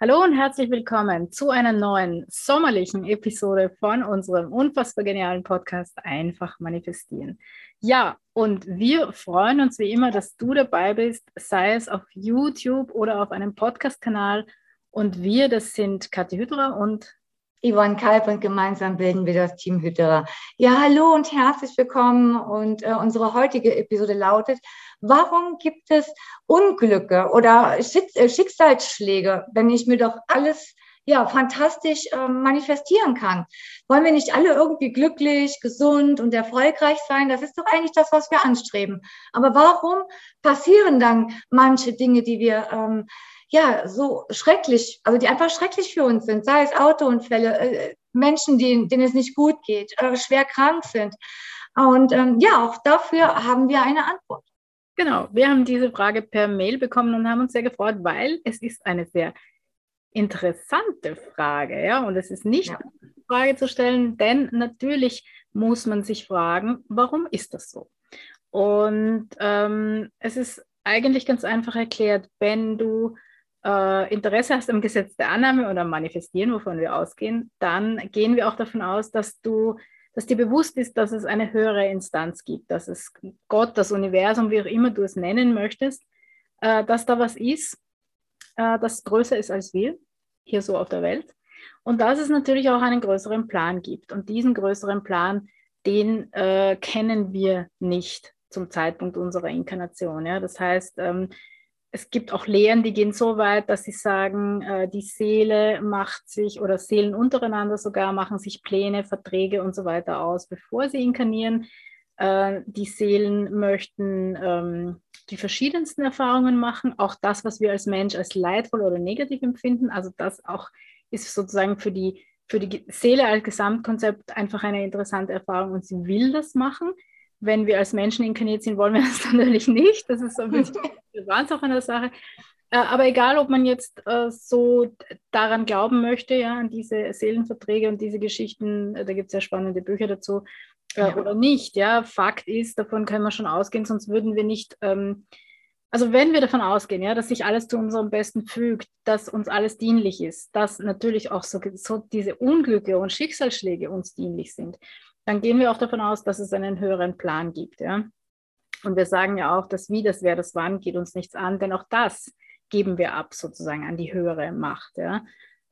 Hallo und herzlich willkommen zu einer neuen sommerlichen Episode von unserem unfassbar genialen Podcast Einfach manifestieren. Ja, und wir freuen uns wie immer, dass du dabei bist, sei es auf YouTube oder auf einem Podcast-Kanal. Und wir, das sind Kathi Hütterer und Yvonne Kalb und gemeinsam bilden wir das Team Hütterer. Ja, hallo und herzlich willkommen. Und äh, unsere heutige Episode lautet, warum gibt es Unglücke oder äh, Schicksalsschläge, wenn ich mir doch alles ja, fantastisch äh, manifestieren kann. Wollen wir nicht alle irgendwie glücklich, gesund und erfolgreich sein? Das ist doch eigentlich das, was wir anstreben. Aber warum passieren dann manche Dinge, die wir ähm, ja so schrecklich, also die einfach schrecklich für uns sind, sei es Autounfälle, äh, Menschen, denen, denen es nicht gut geht, äh, schwer krank sind. Und ähm, ja, auch dafür haben wir eine Antwort. Genau, wir haben diese Frage per Mail bekommen und haben uns sehr gefreut, weil es ist eine sehr interessante Frage, ja, und es ist nicht ja. eine Frage zu stellen, denn natürlich muss man sich fragen, warum ist das so? Und ähm, es ist eigentlich ganz einfach erklärt, wenn du äh, Interesse hast am Gesetz der Annahme oder am Manifestieren, wovon wir ausgehen, dann gehen wir auch davon aus, dass du, dass dir bewusst ist, dass es eine höhere Instanz gibt, dass es Gott, das Universum, wie auch immer du es nennen möchtest, äh, dass da was ist, äh, das größer ist als wir, hier so auf der Welt. Und dass es natürlich auch einen größeren Plan gibt. Und diesen größeren Plan, den äh, kennen wir nicht zum Zeitpunkt unserer Inkarnation. Ja? Das heißt, ähm, es gibt auch Lehren, die gehen so weit, dass sie sagen, äh, die Seele macht sich oder Seelen untereinander sogar machen sich Pläne, Verträge und so weiter aus, bevor sie inkarnieren. Äh, die Seelen möchten ähm, die verschiedensten Erfahrungen machen, auch das, was wir als Mensch als leidvoll oder negativ empfinden. Also das auch ist sozusagen für die, für die Seele als Gesamtkonzept einfach eine interessante Erfahrung und sie will das machen wenn wir als Menschen inkarniert sind, wollen wir das natürlich nicht. Das ist so ein bisschen auch an der Sache. Äh, aber egal, ob man jetzt äh, so daran glauben möchte, ja, an diese Seelenverträge und diese Geschichten, äh, da gibt es ja spannende Bücher dazu, ja. oder nicht, ja, Fakt ist, davon können wir schon ausgehen, sonst würden wir nicht, ähm, also wenn wir davon ausgehen, ja, dass sich alles zu unserem Besten fügt, dass uns alles dienlich ist, dass natürlich auch so, so diese Unglücke und Schicksalsschläge uns dienlich sind, dann gehen wir auch davon aus, dass es einen höheren Plan gibt. Ja? Und wir sagen ja auch, dass wie das wer das wann geht uns nichts an, denn auch das geben wir ab sozusagen an die höhere Macht. Ja?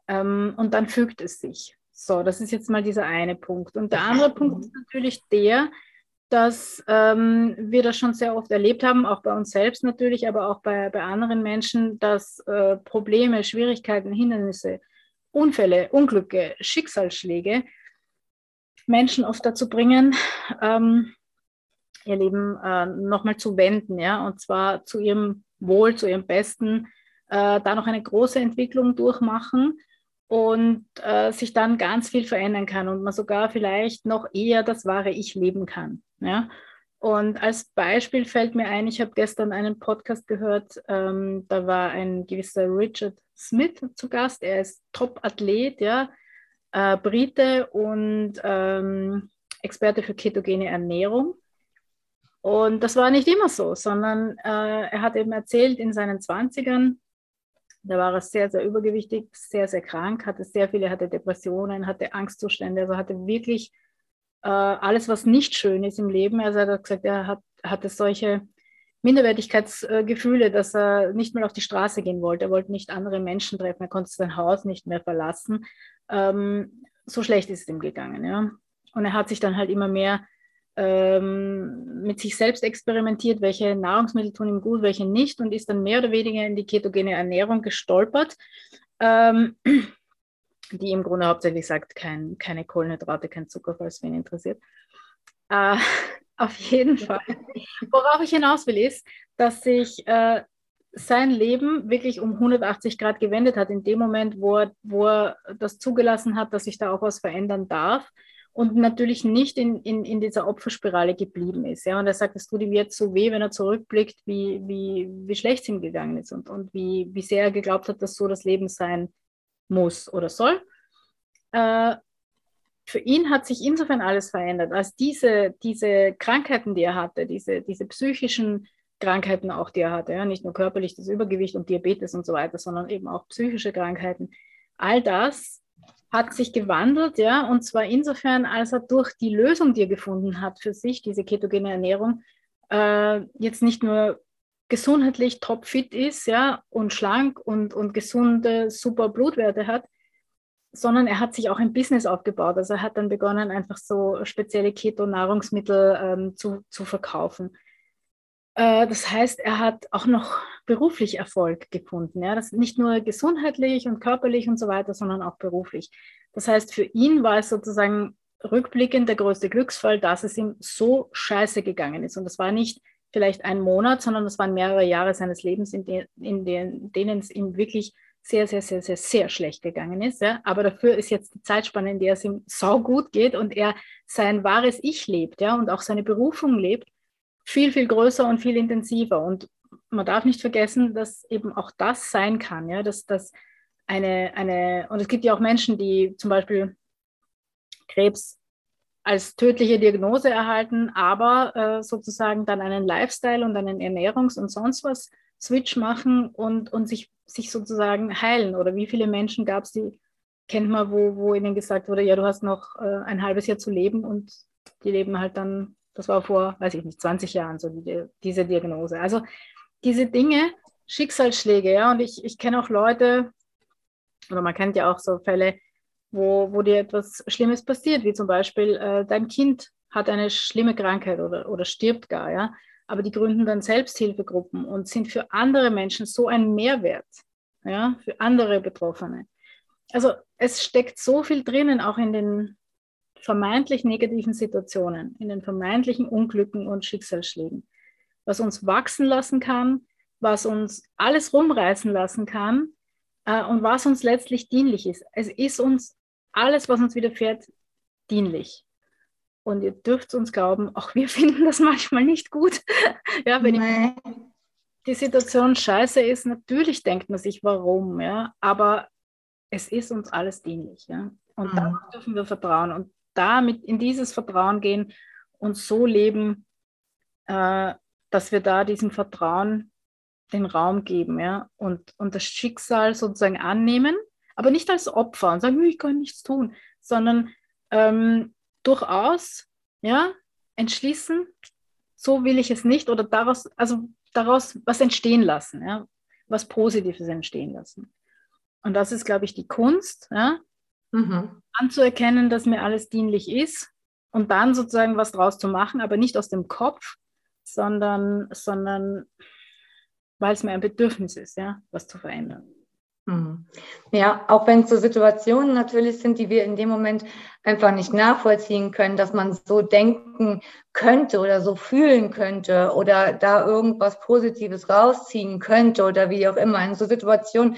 Ähm, und dann fügt es sich. So, das ist jetzt mal dieser eine Punkt. Und der andere Punkt ist natürlich der, dass ähm, wir das schon sehr oft erlebt haben, auch bei uns selbst natürlich, aber auch bei, bei anderen Menschen, dass äh, Probleme, Schwierigkeiten, Hindernisse, Unfälle, Unglücke, Schicksalsschläge Menschen oft dazu bringen, ähm, ihr Leben äh, nochmal zu wenden, ja, und zwar zu ihrem Wohl, zu ihrem Besten, äh, da noch eine große Entwicklung durchmachen und äh, sich dann ganz viel verändern kann und man sogar vielleicht noch eher das wahre Ich leben kann. Ja? Und als Beispiel fällt mir ein, ich habe gestern einen Podcast gehört, ähm, da war ein gewisser Richard Smith zu Gast, er ist Top-Athlet, ja, äh, Brite und ähm, Experte für ketogene Ernährung. Und das war nicht immer so, sondern äh, er hat eben erzählt, in seinen 20ern, da war er sehr, sehr übergewichtig, sehr, sehr krank, hatte sehr viele, hatte Depressionen, hatte Angstzustände, also hatte wirklich äh, alles, was nicht schön ist im Leben. Also er hat gesagt, er hat, hatte solche Minderwertigkeitsgefühle, dass er nicht mehr auf die Straße gehen wollte. Er wollte nicht andere Menschen treffen, er konnte sein Haus nicht mehr verlassen. Ähm, so schlecht ist es ihm gegangen. Ja? Und er hat sich dann halt immer mehr ähm, mit sich selbst experimentiert, welche Nahrungsmittel tun ihm gut, welche nicht, und ist dann mehr oder weniger in die ketogene Ernährung gestolpert, ähm, die im Grunde hauptsächlich sagt, kein, keine Kohlenhydrate, kein Zucker, falls wen interessiert. Äh, auf jeden Fall. Worauf ich hinaus will, ist, dass sich äh, sein Leben wirklich um 180 Grad gewendet hat, in dem Moment, wo er, wo er das zugelassen hat, dass sich da auch was verändern darf und natürlich nicht in, in, in dieser Opferspirale geblieben ist. Ja? Und er sagt, es tut ihm jetzt so weh, wenn er zurückblickt, wie, wie, wie schlecht es ihm gegangen ist und, und wie, wie sehr er geglaubt hat, dass so das Leben sein muss oder soll. Äh, für ihn hat sich insofern alles verändert, als diese, diese Krankheiten, die er hatte, diese, diese psychischen Krankheiten auch, die er hatte. Ja? Nicht nur körperlich das Übergewicht und Diabetes und so weiter, sondern eben auch psychische Krankheiten. All das hat sich gewandelt, ja, und zwar insofern, als er durch die Lösung, die er gefunden hat für sich, diese ketogene Ernährung, äh, jetzt nicht nur gesundheitlich topfit ist, ja, und schlank und, und gesunde, super Blutwerte hat, sondern er hat sich auch ein Business aufgebaut. Also er hat dann begonnen, einfach so spezielle Keto-Nahrungsmittel ähm, zu, zu verkaufen. Äh, das heißt, er hat auch noch beruflich Erfolg gefunden. Ja? Das nicht nur gesundheitlich und körperlich und so weiter, sondern auch beruflich. Das heißt, für ihn war es sozusagen rückblickend der größte Glücksfall, dass es ihm so scheiße gegangen ist. Und das war nicht vielleicht ein Monat, sondern das waren mehrere Jahre seines Lebens, in, de in den, denen es ihm wirklich sehr, sehr, sehr, sehr, sehr schlecht gegangen ist. Ja? Aber dafür ist jetzt die Zeitspanne, in der es ihm sau gut geht und er sein wahres Ich lebt ja? und auch seine Berufung lebt, viel, viel größer und viel intensiver. Und man darf nicht vergessen, dass eben auch das sein kann, ja, dass das eine, eine, und es gibt ja auch Menschen, die zum Beispiel Krebs als tödliche Diagnose erhalten, aber äh, sozusagen dann einen Lifestyle und einen Ernährungs- und sonst was Switch machen und, und sich, sich sozusagen heilen. Oder wie viele Menschen gab es, die kennt man, wo, wo ihnen gesagt wurde, ja, du hast noch äh, ein halbes Jahr zu leben und die leben halt dann das war vor, weiß ich nicht, 20 Jahren so die, diese Diagnose. Also diese Dinge, Schicksalsschläge, ja, und ich, ich kenne auch Leute, oder man kennt ja auch so Fälle, wo, wo dir etwas Schlimmes passiert, wie zum Beispiel äh, dein Kind hat eine schlimme Krankheit oder, oder stirbt gar, ja, aber die gründen dann Selbsthilfegruppen und sind für andere Menschen so ein Mehrwert, ja, für andere Betroffene. Also es steckt so viel drinnen, auch in den vermeintlich negativen Situationen, in den vermeintlichen Unglücken und Schicksalsschlägen, was uns wachsen lassen kann, was uns alles rumreißen lassen kann äh, und was uns letztlich dienlich ist. Es ist uns alles, was uns widerfährt, dienlich. Und ihr dürft uns glauben, auch wir finden das manchmal nicht gut. ja, wenn nee. die Situation scheiße ist, natürlich denkt man sich, warum, ja, aber es ist uns alles dienlich, ja. Und mhm. da dürfen wir vertrauen. Und damit in dieses Vertrauen gehen und so leben, äh, dass wir da diesem Vertrauen den Raum geben ja? und, und das Schicksal sozusagen annehmen, aber nicht als Opfer und sagen, ich kann nichts tun, sondern ähm, durchaus ja, entschließen, so will ich es nicht oder daraus, also daraus was entstehen lassen, ja? was Positives entstehen lassen. Und das ist, glaube ich, die Kunst, ja? Mhm. Anzuerkennen, dass mir alles dienlich ist und dann sozusagen was draus zu machen, aber nicht aus dem Kopf, sondern, sondern weil es mir ein Bedürfnis ist, ja, was zu verändern. Mhm. Ja, auch wenn es so Situationen natürlich sind, die wir in dem Moment einfach nicht nachvollziehen können, dass man so denken könnte oder so fühlen könnte oder da irgendwas Positives rausziehen könnte oder wie auch immer. In so Situationen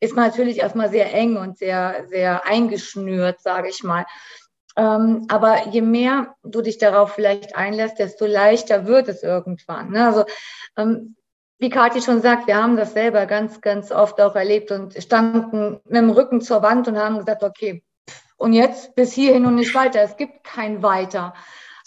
ist natürlich erstmal sehr eng und sehr, sehr eingeschnürt, sage ich mal. Ähm, aber je mehr du dich darauf vielleicht einlässt, desto leichter wird es irgendwann. Ne? Also ähm, wie Kathi schon sagt, wir haben das selber ganz, ganz oft auch erlebt und standen mit dem Rücken zur Wand und haben gesagt, okay, und jetzt bis hierhin und nicht weiter. Es gibt kein Weiter.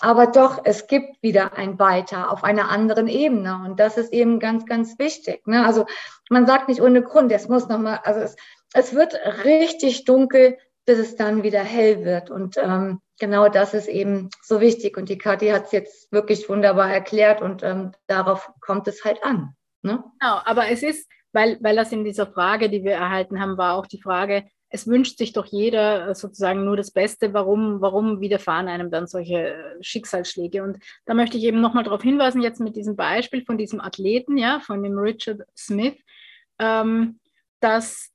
Aber doch, es gibt wieder ein Weiter auf einer anderen Ebene. Und das ist eben ganz, ganz wichtig. Ne? Also man sagt nicht ohne Grund, es muss nochmal, also es, es wird richtig dunkel, bis es dann wieder hell wird. Und ähm, genau das ist eben so wichtig. Und die Kathi hat es jetzt wirklich wunderbar erklärt und ähm, darauf kommt es halt an. Ne? Genau, aber es ist, weil, weil das in dieser Frage, die wir erhalten haben, war auch die Frage, es wünscht sich doch jeder äh, sozusagen nur das Beste. Warum, warum widerfahren einem dann solche äh, Schicksalsschläge? Und da möchte ich eben nochmal darauf hinweisen, jetzt mit diesem Beispiel von diesem Athleten, ja, von dem Richard Smith, ähm, dass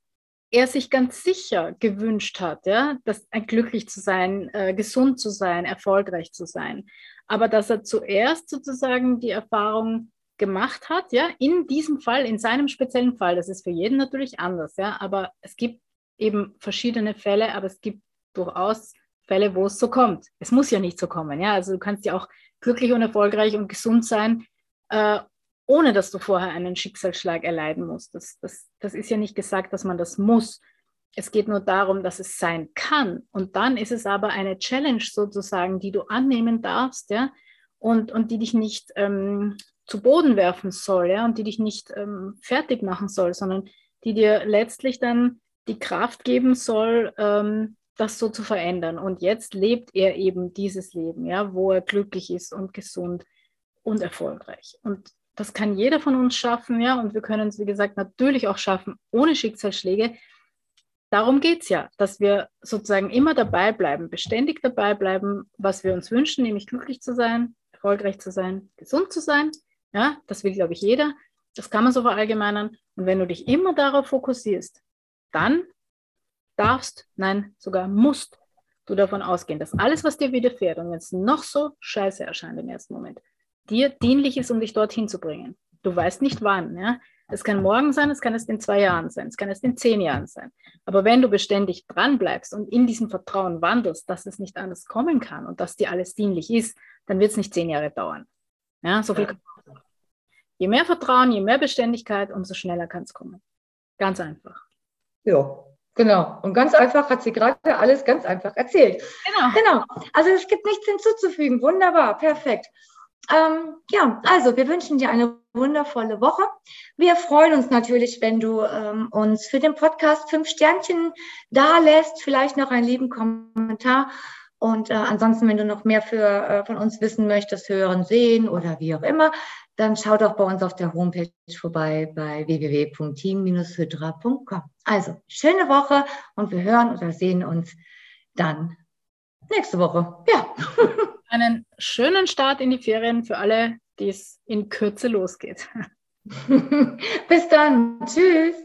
er sich ganz sicher gewünscht hat, ja, dass äh, glücklich zu sein, äh, gesund zu sein, erfolgreich zu sein. Aber dass er zuerst sozusagen die Erfahrung gemacht hat, ja, in diesem Fall, in seinem speziellen Fall, das ist für jeden natürlich anders, ja, aber es gibt eben verschiedene Fälle, aber es gibt durchaus Fälle, wo es so kommt. Es muss ja nicht so kommen. Ja? Also du kannst ja auch glücklich und erfolgreich und gesund sein, äh, ohne dass du vorher einen Schicksalsschlag erleiden musst. Das, das, das ist ja nicht gesagt, dass man das muss. Es geht nur darum, dass es sein kann. Und dann ist es aber eine Challenge sozusagen, die du annehmen darfst, ja, und, und die dich nicht ähm, zu Boden werfen soll, ja, und die dich nicht ähm, fertig machen soll, sondern die dir letztlich dann die Kraft geben soll, ähm, das so zu verändern. Und jetzt lebt er eben dieses Leben, ja, wo er glücklich ist und gesund und erfolgreich. Und das kann jeder von uns schaffen, ja, und wir können es, wie gesagt, natürlich auch schaffen ohne Schicksalsschläge. Darum geht es ja, dass wir sozusagen immer dabei bleiben, beständig dabei bleiben, was wir uns wünschen, nämlich glücklich zu sein, erfolgreich zu sein, gesund zu sein. Ja, das will, glaube ich, jeder. Das kann man so verallgemeinern. Und wenn du dich immer darauf fokussierst, dann darfst, nein, sogar musst du davon ausgehen, dass alles, was dir widerfährt und wenn es noch so scheiße erscheint im ersten Moment, dir dienlich ist, um dich dorthin zu bringen. Du weißt nicht wann. Ja? Es kann morgen sein, es kann es in zwei Jahren sein, es kann es in zehn Jahren sein. Aber wenn du beständig dran bleibst und in diesem Vertrauen wandelst, dass es nicht anders kommen kann und dass dir alles dienlich ist, dann wird es nicht zehn Jahre dauern. Ja, so viel. Ja. Je mehr Vertrauen, je mehr Beständigkeit, umso schneller kann es kommen. Ganz einfach. Ja, Genau. Und ganz einfach hat sie gerade alles ganz einfach erzählt. Genau. Genau. Also es gibt nichts hinzuzufügen. Wunderbar. Perfekt. Ähm, ja, also wir wünschen dir eine wundervolle Woche. Wir freuen uns natürlich, wenn du ähm, uns für den Podcast fünf Sternchen da lässt, vielleicht noch einen lieben Kommentar. Und äh, ansonsten, wenn du noch mehr für, äh, von uns wissen möchtest, hören, sehen oder wie auch immer, dann schau doch bei uns auf der Homepage vorbei bei www.team-hydra.com. Also, schöne Woche und wir hören oder sehen uns dann nächste Woche. Ja. Einen schönen Start in die Ferien für alle, die es in Kürze losgeht. Bis dann. Tschüss.